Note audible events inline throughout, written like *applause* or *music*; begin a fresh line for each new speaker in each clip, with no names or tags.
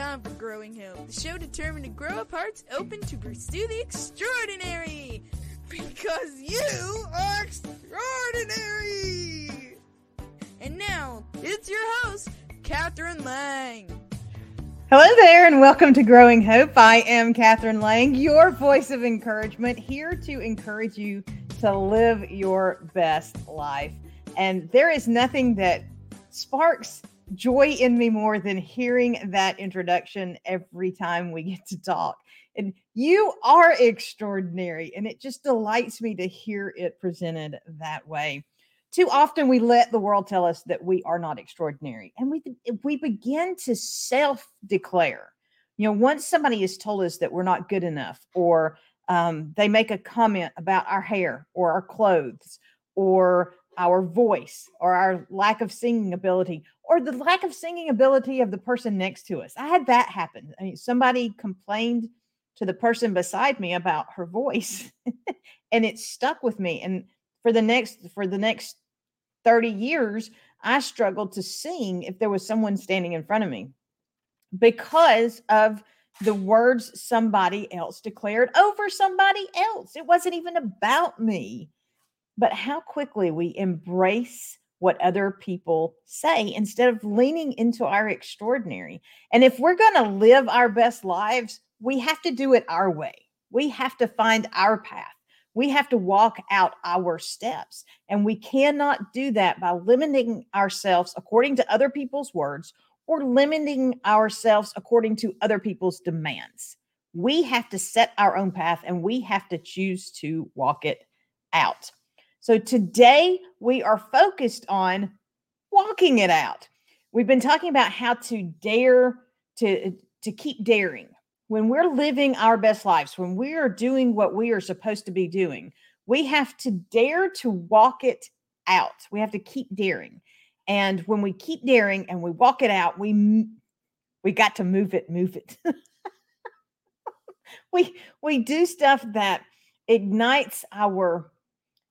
time for Growing Hope, the show determined to grow up hearts open to pursue the extraordinary. Because you are extraordinary! And now, it's your host, Catherine Lang.
Hello there, and welcome to Growing Hope. I am Catherine Lang, your voice of encouragement, here to encourage you to live your best life. And there is nothing that sparks joy in me more than hearing that introduction every time we get to talk. And you are extraordinary, and it just delights me to hear it presented that way. Too often we let the world tell us that we are not extraordinary, and we we begin to self-declare. You know, once somebody has told us that we're not good enough, or um, they make a comment about our hair or our clothes or our voice or our lack of singing ability or the lack of singing ability of the person next to us. I had that happen. I mean, somebody complained to the person beside me about her voice *laughs* and it stuck with me and for the next for the next 30 years I struggled to sing if there was someone standing in front of me because of the words somebody else declared over somebody else. It wasn't even about me. But how quickly we embrace what other people say instead of leaning into our extraordinary. And if we're going to live our best lives, we have to do it our way. We have to find our path. We have to walk out our steps. And we cannot do that by limiting ourselves according to other people's words or limiting ourselves according to other people's demands. We have to set our own path and we have to choose to walk it out. So today we are focused on walking it out. We've been talking about how to dare to to keep daring. When we're living our best lives, when we are doing what we are supposed to be doing, we have to dare to walk it out. We have to keep daring. And when we keep daring and we walk it out, we we got to move it, move it. *laughs* we we do stuff that ignites our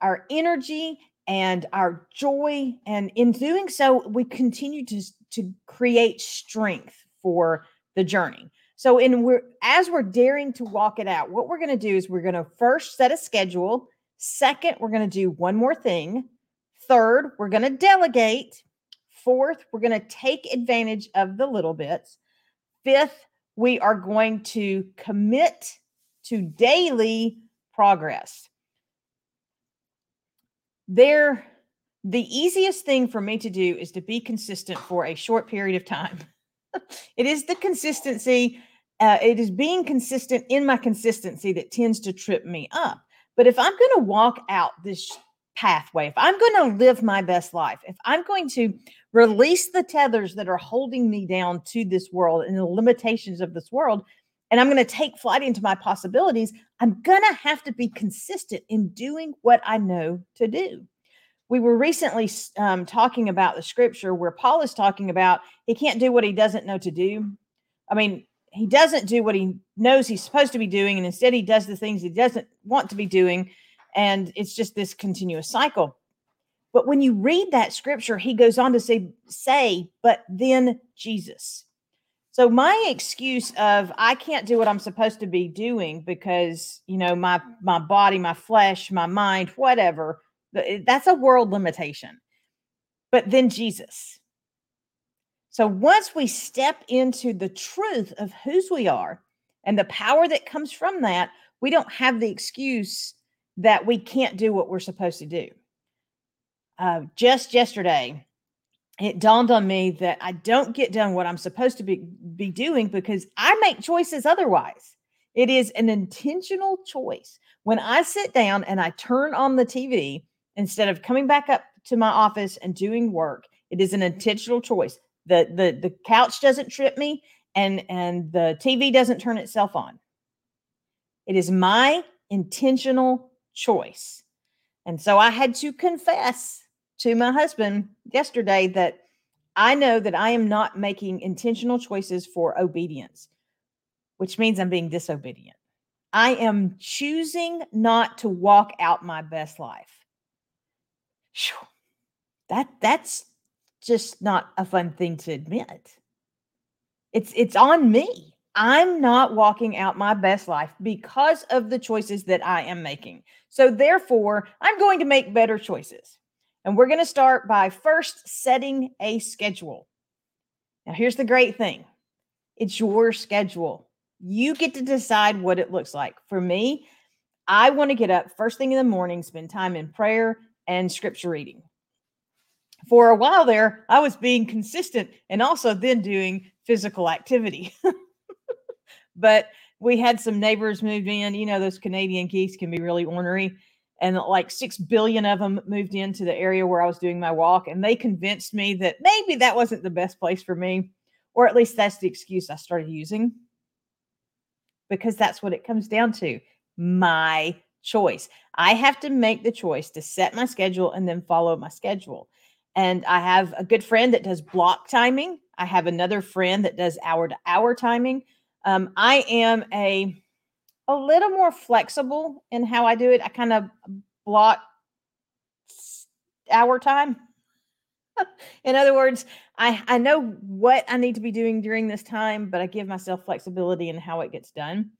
our energy and our joy. And in doing so, we continue to, to create strength for the journey. So, in we're as we're daring to walk it out, what we're going to do is we're going to first set a schedule. Second, we're going to do one more thing. Third, we're going to delegate. Fourth, we're going to take advantage of the little bits. Fifth, we are going to commit to daily progress there the easiest thing for me to do is to be consistent for a short period of time. *laughs* It is the consistency uh, it is being consistent in my consistency that tends to trip me up. But if i'm going to walk out this pathway if i'm going to live my best life if i'm going to release the tethers that are holding me down to this world and the limitations of this world and I'm going to take flight into my possibilities, I'm going to have to be consistent in doing what I know to do. We were recently um, talking about the scripture where Paul is talking about he can't do what he doesn't know to do. I mean, he doesn't do what he knows he's supposed to be doing, and instead he does the things he doesn't want to be doing. And it's just this continuous cycle. But when you read that scripture, he goes on to say, say, but then Jesus. So my excuse of I can't do what I'm supposed to be doing because you know my my body, my flesh, my mind, whatever, that's a world limitation. But then Jesus. So once we step into the truth of whose we are and the power that comes from that, we don't have the excuse that we can't do what we're supposed to do. Uh, just yesterday, it dawned on me that I don't get done what I'm supposed to be, be doing because I make choices otherwise. It is an intentional choice. When I sit down and I turn on the TV instead of coming back up to my office and doing work, it is an intentional choice. The the the couch doesn't trip me and and the TV doesn't turn itself on. It is my intentional choice. And so I had to confess to my husband yesterday that I know that I am not making intentional choices for obedience, which means I'm being disobedient. I am choosing not to walk out my best life. That that's just not a fun thing to admit. It's it's on me. I'm not walking out my best life because of the choices that I am making. So therefore, I'm going to make better choices. And we're going to start by first setting a schedule. Now, here's the great thing it's your schedule. You get to decide what it looks like. For me, I want to get up first thing in the morning, spend time in prayer and scripture reading. For a while there, I was being consistent and also then doing physical activity. *laughs* but we had some neighbors move in. You know, those Canadian geese can be really ornery. And like six billion of them moved into the area where I was doing my walk. And they convinced me that maybe that wasn't the best place for me, or at least that's the excuse I started using because that's what it comes down to my choice. I have to make the choice to set my schedule and then follow my schedule. And I have a good friend that does block timing. I have another friend that does hour to hour timing. Um, I am a a little more flexible in how I do it. I kind of block hour time. *laughs* in other words, I, I know what I need to be doing during this time, but I give myself flexibility in how it gets done.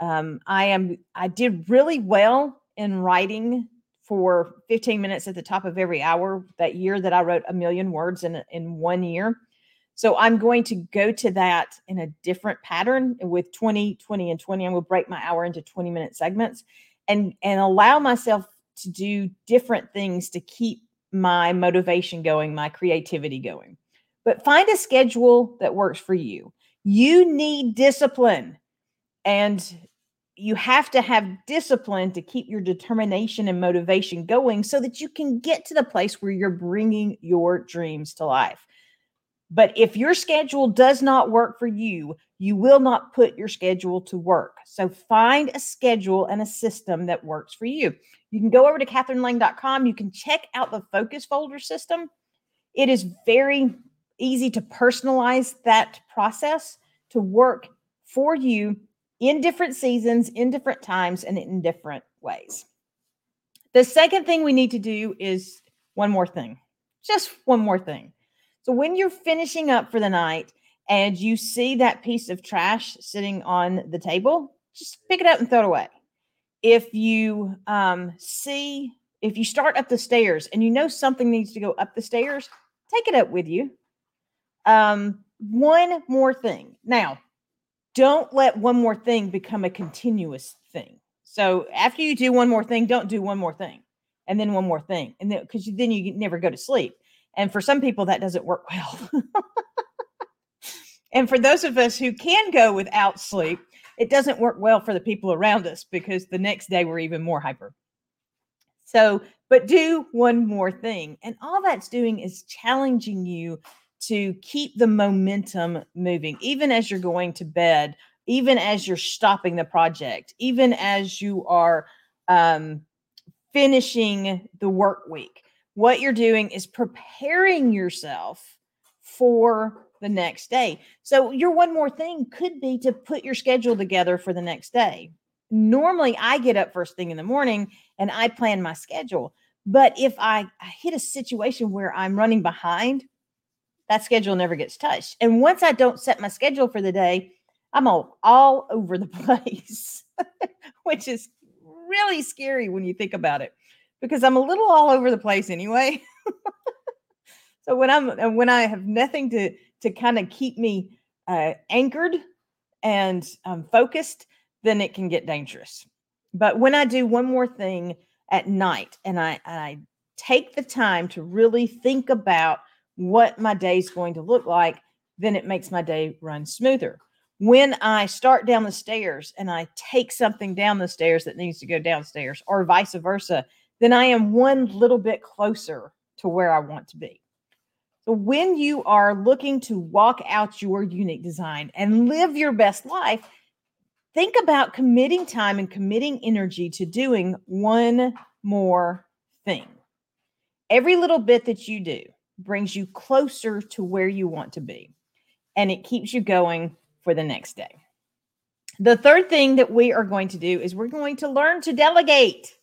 Um, I am I did really well in writing for 15 minutes at the top of every hour that year that I wrote a million words in in one year. So I'm going to go to that in a different pattern with 20, 20, and 20. I'm going to break my hour into 20 minute segments and and allow myself to do different things to keep my motivation going, my creativity going. But find a schedule that works for you. You need discipline. And you have to have discipline to keep your determination and motivation going so that you can get to the place where you're bringing your dreams to life. But if your schedule does not work for you, you will not put your schedule to work. So find a schedule and a system that works for you. You can go over to catherinelang.com. You can check out the focus folder system. It is very easy to personalize that process to work for you in different seasons, in different times, and in different ways. The second thing we need to do is one more thing, just one more thing. So when you're finishing up for the night and you see that piece of trash sitting on the table, just pick it up and throw it away. If you um, see, if you start up the stairs and you know something needs to go up the stairs, take it up with you. Um, one more thing. Now, don't let one more thing become a continuous thing. So after you do one more thing, don't do one more thing and then one more thing. And then because then you never go to sleep. And for some people, that doesn't work well. *laughs* and for those of us who can go without sleep, it doesn't work well for the people around us because the next day we're even more hyper. So, but do one more thing. And all that's doing is challenging you to keep the momentum moving, even as you're going to bed, even as you're stopping the project, even as you are um, finishing the work week what you're doing is preparing yourself for the next day. So, your one more thing could be to put your schedule together for the next day. Normally, I get up first thing in the morning and I plan my schedule. But if I, I hit a situation where I'm running behind, that schedule never gets touched. And once I don't set my schedule for the day, I'm all, all over the *laughs* place, which is really scary when you think about it because I'm a little all over the place anyway. *laughs* so when I'm uh, when I have nothing to to kind of keep me uh, anchored and um, focused, then it can get dangerous. But when I do one more thing at night and I and I take the time to really think about what my day is going to look like, then it makes my day run smoother. When I start down the stairs and I take something down the stairs that needs to go downstairs, or vice versa, then I am one little bit closer to where I want to be. So, when you are looking to walk out your unique design and live your best life, think about committing time and committing energy to doing one more thing. Every little bit that you do brings you closer to where you want to be, and it keeps you going for the next day. The third thing that we are going to do is we're going to learn to delegate.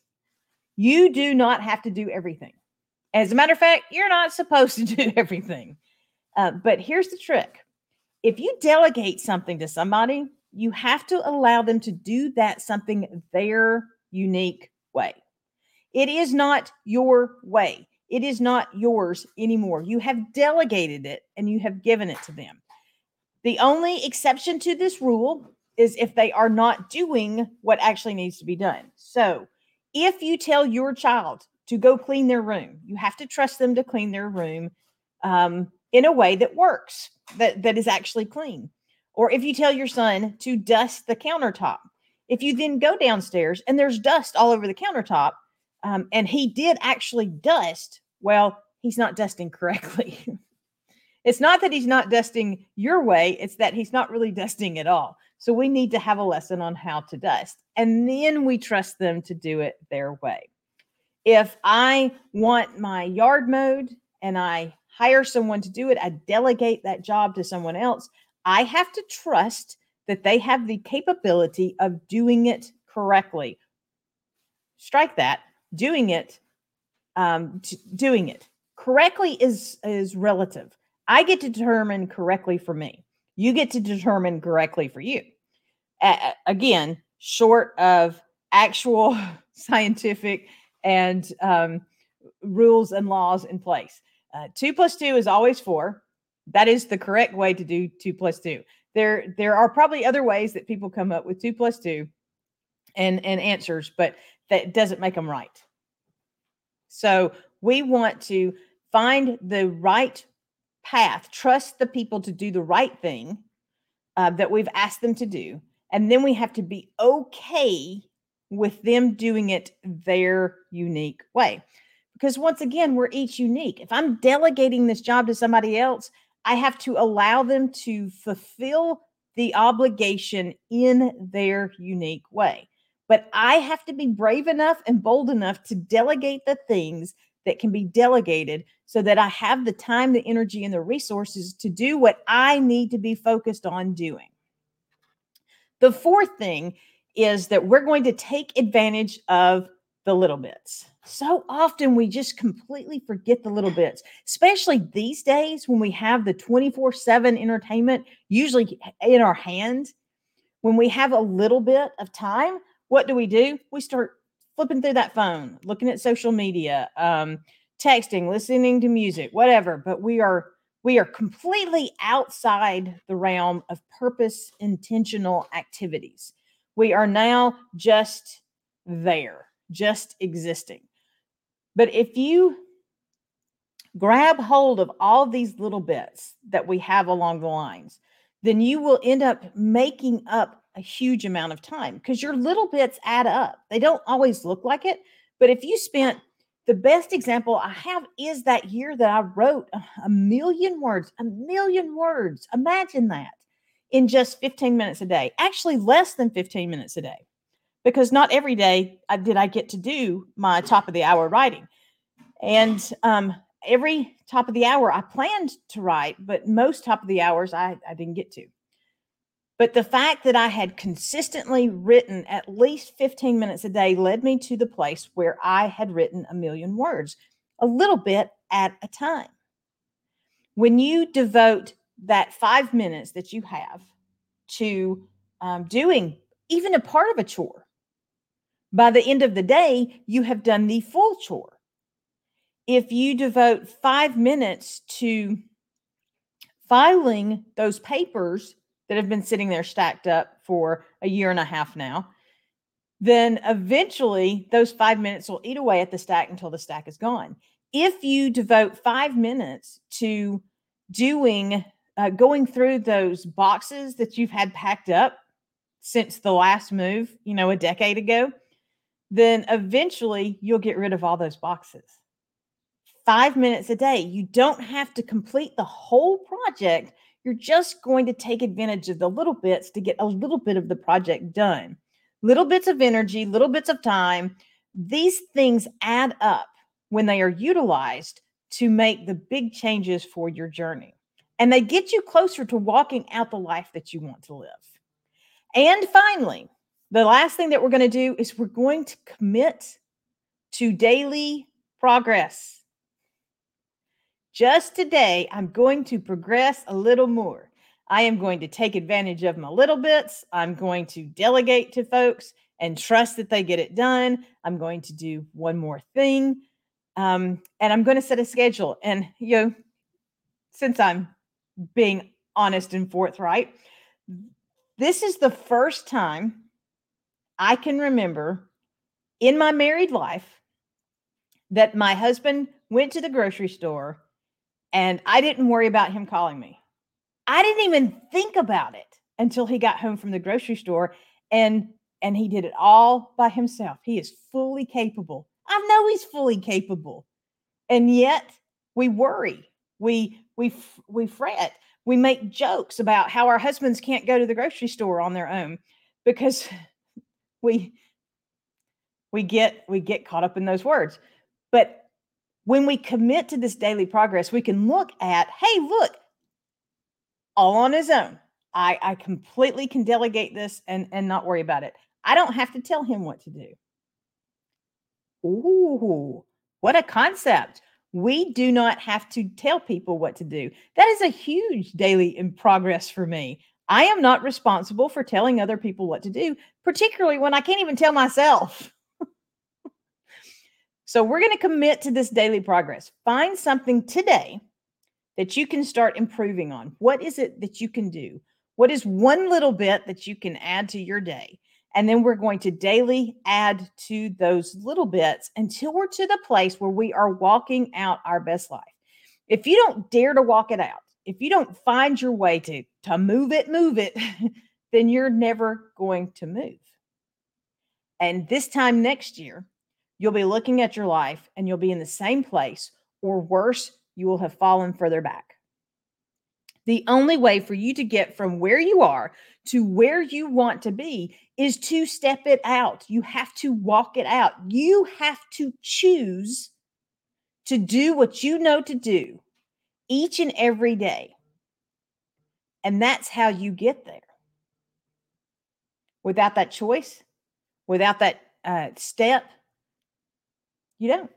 You do not have to do everything. As a matter of fact, you're not supposed to *laughs* do everything. Uh, but here's the trick if you delegate something to somebody, you have to allow them to do that something their unique way. It is not your way. It is not yours anymore. You have delegated it and you have given it to them. The only exception to this rule is if they are not doing what actually needs to be done. So, if you tell your child to go clean their room, you have to trust them to clean their room um, in a way that works, that, that is actually clean. Or if you tell your son to dust the countertop, if you then go downstairs and there's dust all over the countertop, um, and he did actually dust, well, he's not dusting correctly. *laughs* it's not that he's not dusting your way, it's that he's not really dusting at all. So we need to have a lesson on how to dust. And then we trust them to do it their way. If I want my yard mowed and I hire someone to do it, I delegate that job to someone else. I have to trust that they have the capability of doing it correctly. Strike that. Doing it, um, t- doing it correctly is is relative. I get to determine correctly for me. You get to determine correctly for you. Again, short of actual *laughs* scientific and um, rules and laws in place. Uh, two plus two is always four. That is the correct way to do two plus two. There, there are probably other ways that people come up with two plus two and and answers, but that doesn't make them right. So we want to find the right path, trust the people to do the right thing uh, that we've asked them to do, and then we have to be okay with them doing it their unique way. Because once again, we're each unique. If I'm delegating this job to somebody else, I have to allow them to fulfill the obligation in their unique way. But I have to be brave enough and bold enough to delegate the things that can be delegated so that I have the time, the energy, and the resources to do what I need to be focused on doing. The fourth thing is that we're going to take advantage of the little bits. So often we just completely forget the little bits, especially these days when we have the 24 7 entertainment usually in our hands. When we have a little bit of time, what do we do? We start flipping through that phone, looking at social media, um, texting, listening to music, whatever. But we are we are completely outside the realm of purpose intentional activities. We are now just there, just existing. But if you grab hold of all these little bits that we have along the lines, then you will end up making up a huge amount of time because your little bits add up. They don't always look like it, but if you spent the best example I have is that year that I wrote a million words, a million words. Imagine that in just 15 minutes a day, actually less than 15 minutes a day, because not every day uh, did I get to do my top of the hour writing. And um, every top of the hour I planned to write, but most top of the hours I, I didn't get to. But the fact that I had consistently written at least 15 minutes a day led me to the place where I had written a million words, a little bit at a time. When you devote that five minutes that you have to um, doing even a part of a chore, by the end of the day, you have done the full chore. If you devote five minutes to filing those papers that have been sitting there stacked up for a year and a half now, then eventually those five minutes will eat away at the stack until the stack is gone. If you devote five minutes to doing, uh, going through those boxes that you've had packed up since the last move, you know, a decade ago, then eventually you'll get rid of all those boxes. Five minutes a day. You don't have to complete the whole project you're just going to take advantage of the little bits to get a little bit of the project done. Little bits of energy, little bits of time. These things add up when they are utilized to make the big changes for your journey. And they get you closer to walking out the life that you want to live. And finally, the last thing that we're going to do is we're going to commit to daily progress. Just today, I'm going to progress a little more. I am going to take advantage of my little bits. I'm going to delegate to folks and trust that they get it done. I'm going to do one more thing. Um, and I'm going to set a schedule. And, you know, since I'm being honest and forthright, this is the first time I can remember in my married life that my husband went to the grocery store and I didn't worry about him calling me. I didn't even think about it until he got home from the grocery store and and he did it all by himself. He is fully capable. I know he's fully capable. And yet we worry. We we we fret. We make jokes about how our husbands can't go to the grocery store on their own because *laughs* we we get we get caught up in those words. But when we commit to this daily progress, we can look at, hey, look, all on his own. I, I completely can delegate this and, and not worry about it. I don't have to tell him what to do. Ooh, what a concept. We do not have to tell people what to do. That is a huge daily in progress for me. I am not responsible for telling other people what to do, particularly when I can't even tell myself. So, we're going to commit to this daily progress. Find something today that you can start improving on. What is it that you can do? What is one little bit that you can add to your day? And then we're going to daily add to those little bits until we're to the place where we are walking out our best life. If you don't dare to walk it out, if you don't find your way to, to move it, move it, *laughs* then you're never going to move. And this time next year, you'll be looking at your life and you'll be in the same place or worse, you will have fallen further back. The only way for you to get from where you are to where you want to be is to step it out. You have to walk it out. You have to choose to do what you know to do each and every day. And that's how you get there. Without that choice, without that uh, step, you don't.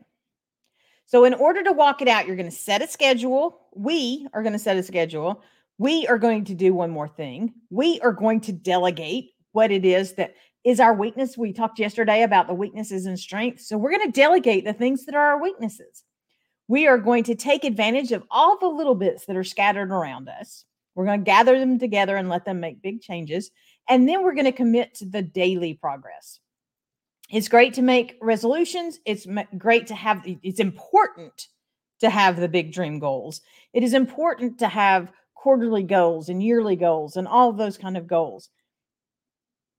So, in order to walk it out, you're going to set a schedule. We are going to set a schedule. We are going to do one more thing. We are going to delegate what it is that is our weakness. We talked yesterday about the weaknesses and strengths. So, we're going to delegate the things that are our weaknesses. We are going to take advantage of all the little bits that are scattered around us. We're going to gather them together and let them make big changes. And then we're going to commit to the daily progress it's great to make resolutions. It's great to have, it's important to have the big dream goals. It is important to have quarterly goals and yearly goals and all those kind of goals.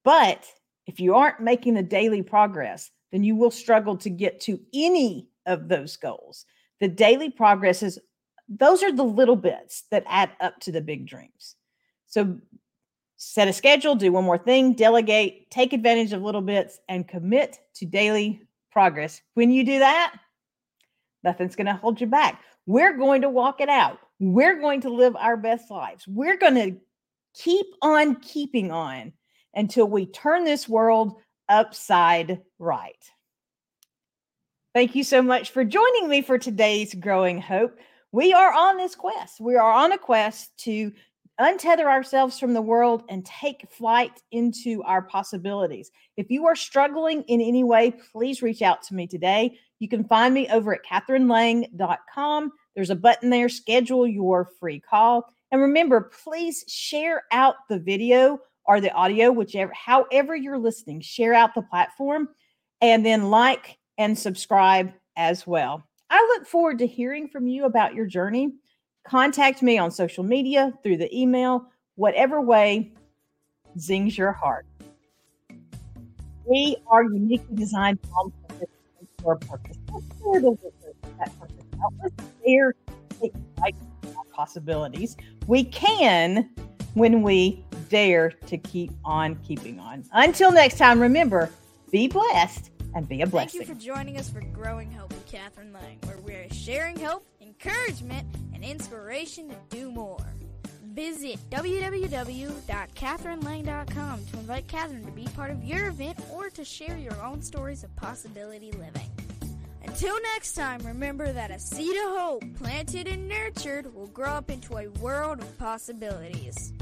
But if you aren't making the daily progress, then you will struggle to get to any of those goals. The daily progress is those are the little bits that add up to the big dreams. So set a schedule, do one more thing, delegate, take advantage of little bits, and commit to daily progress. When you do that, nothing's going to hold you back. We're going to walk it out. We're going to live our best lives. We're going to keep on keeping on until we turn this world upside right. Thank you so much for joining me for today's Growing Hope. We are on this quest. We are on a quest to untether ourselves from the world and take flight into our possibilities. If you are struggling in any way, please reach out to me today. You can find me over at catherinelang.com. There's a button there, schedule your free call. And remember, please share out the video or the audio, whichever, however you're listening, share out the platform and then like and subscribe as well. I look forward to hearing from you about your journey Contact me on social media, through the email, whatever way zings your heart. We are uniquely designed for a purpose. That purpose. Let's dare take possibilities. We can when we dare to keep on keeping on. Until next time, remember, be blessed and be a blessing.
Thank you for joining us for Growing Hope with Catherine Lang, where we are sharing hope, encouragement, and inspiration to do more. Visit www.catherinelang.com to invite Catherine to be part of your event or to share your own stories of possibility living. Until next time, remember that a seed of hope planted and nurtured will grow up into a world of possibilities.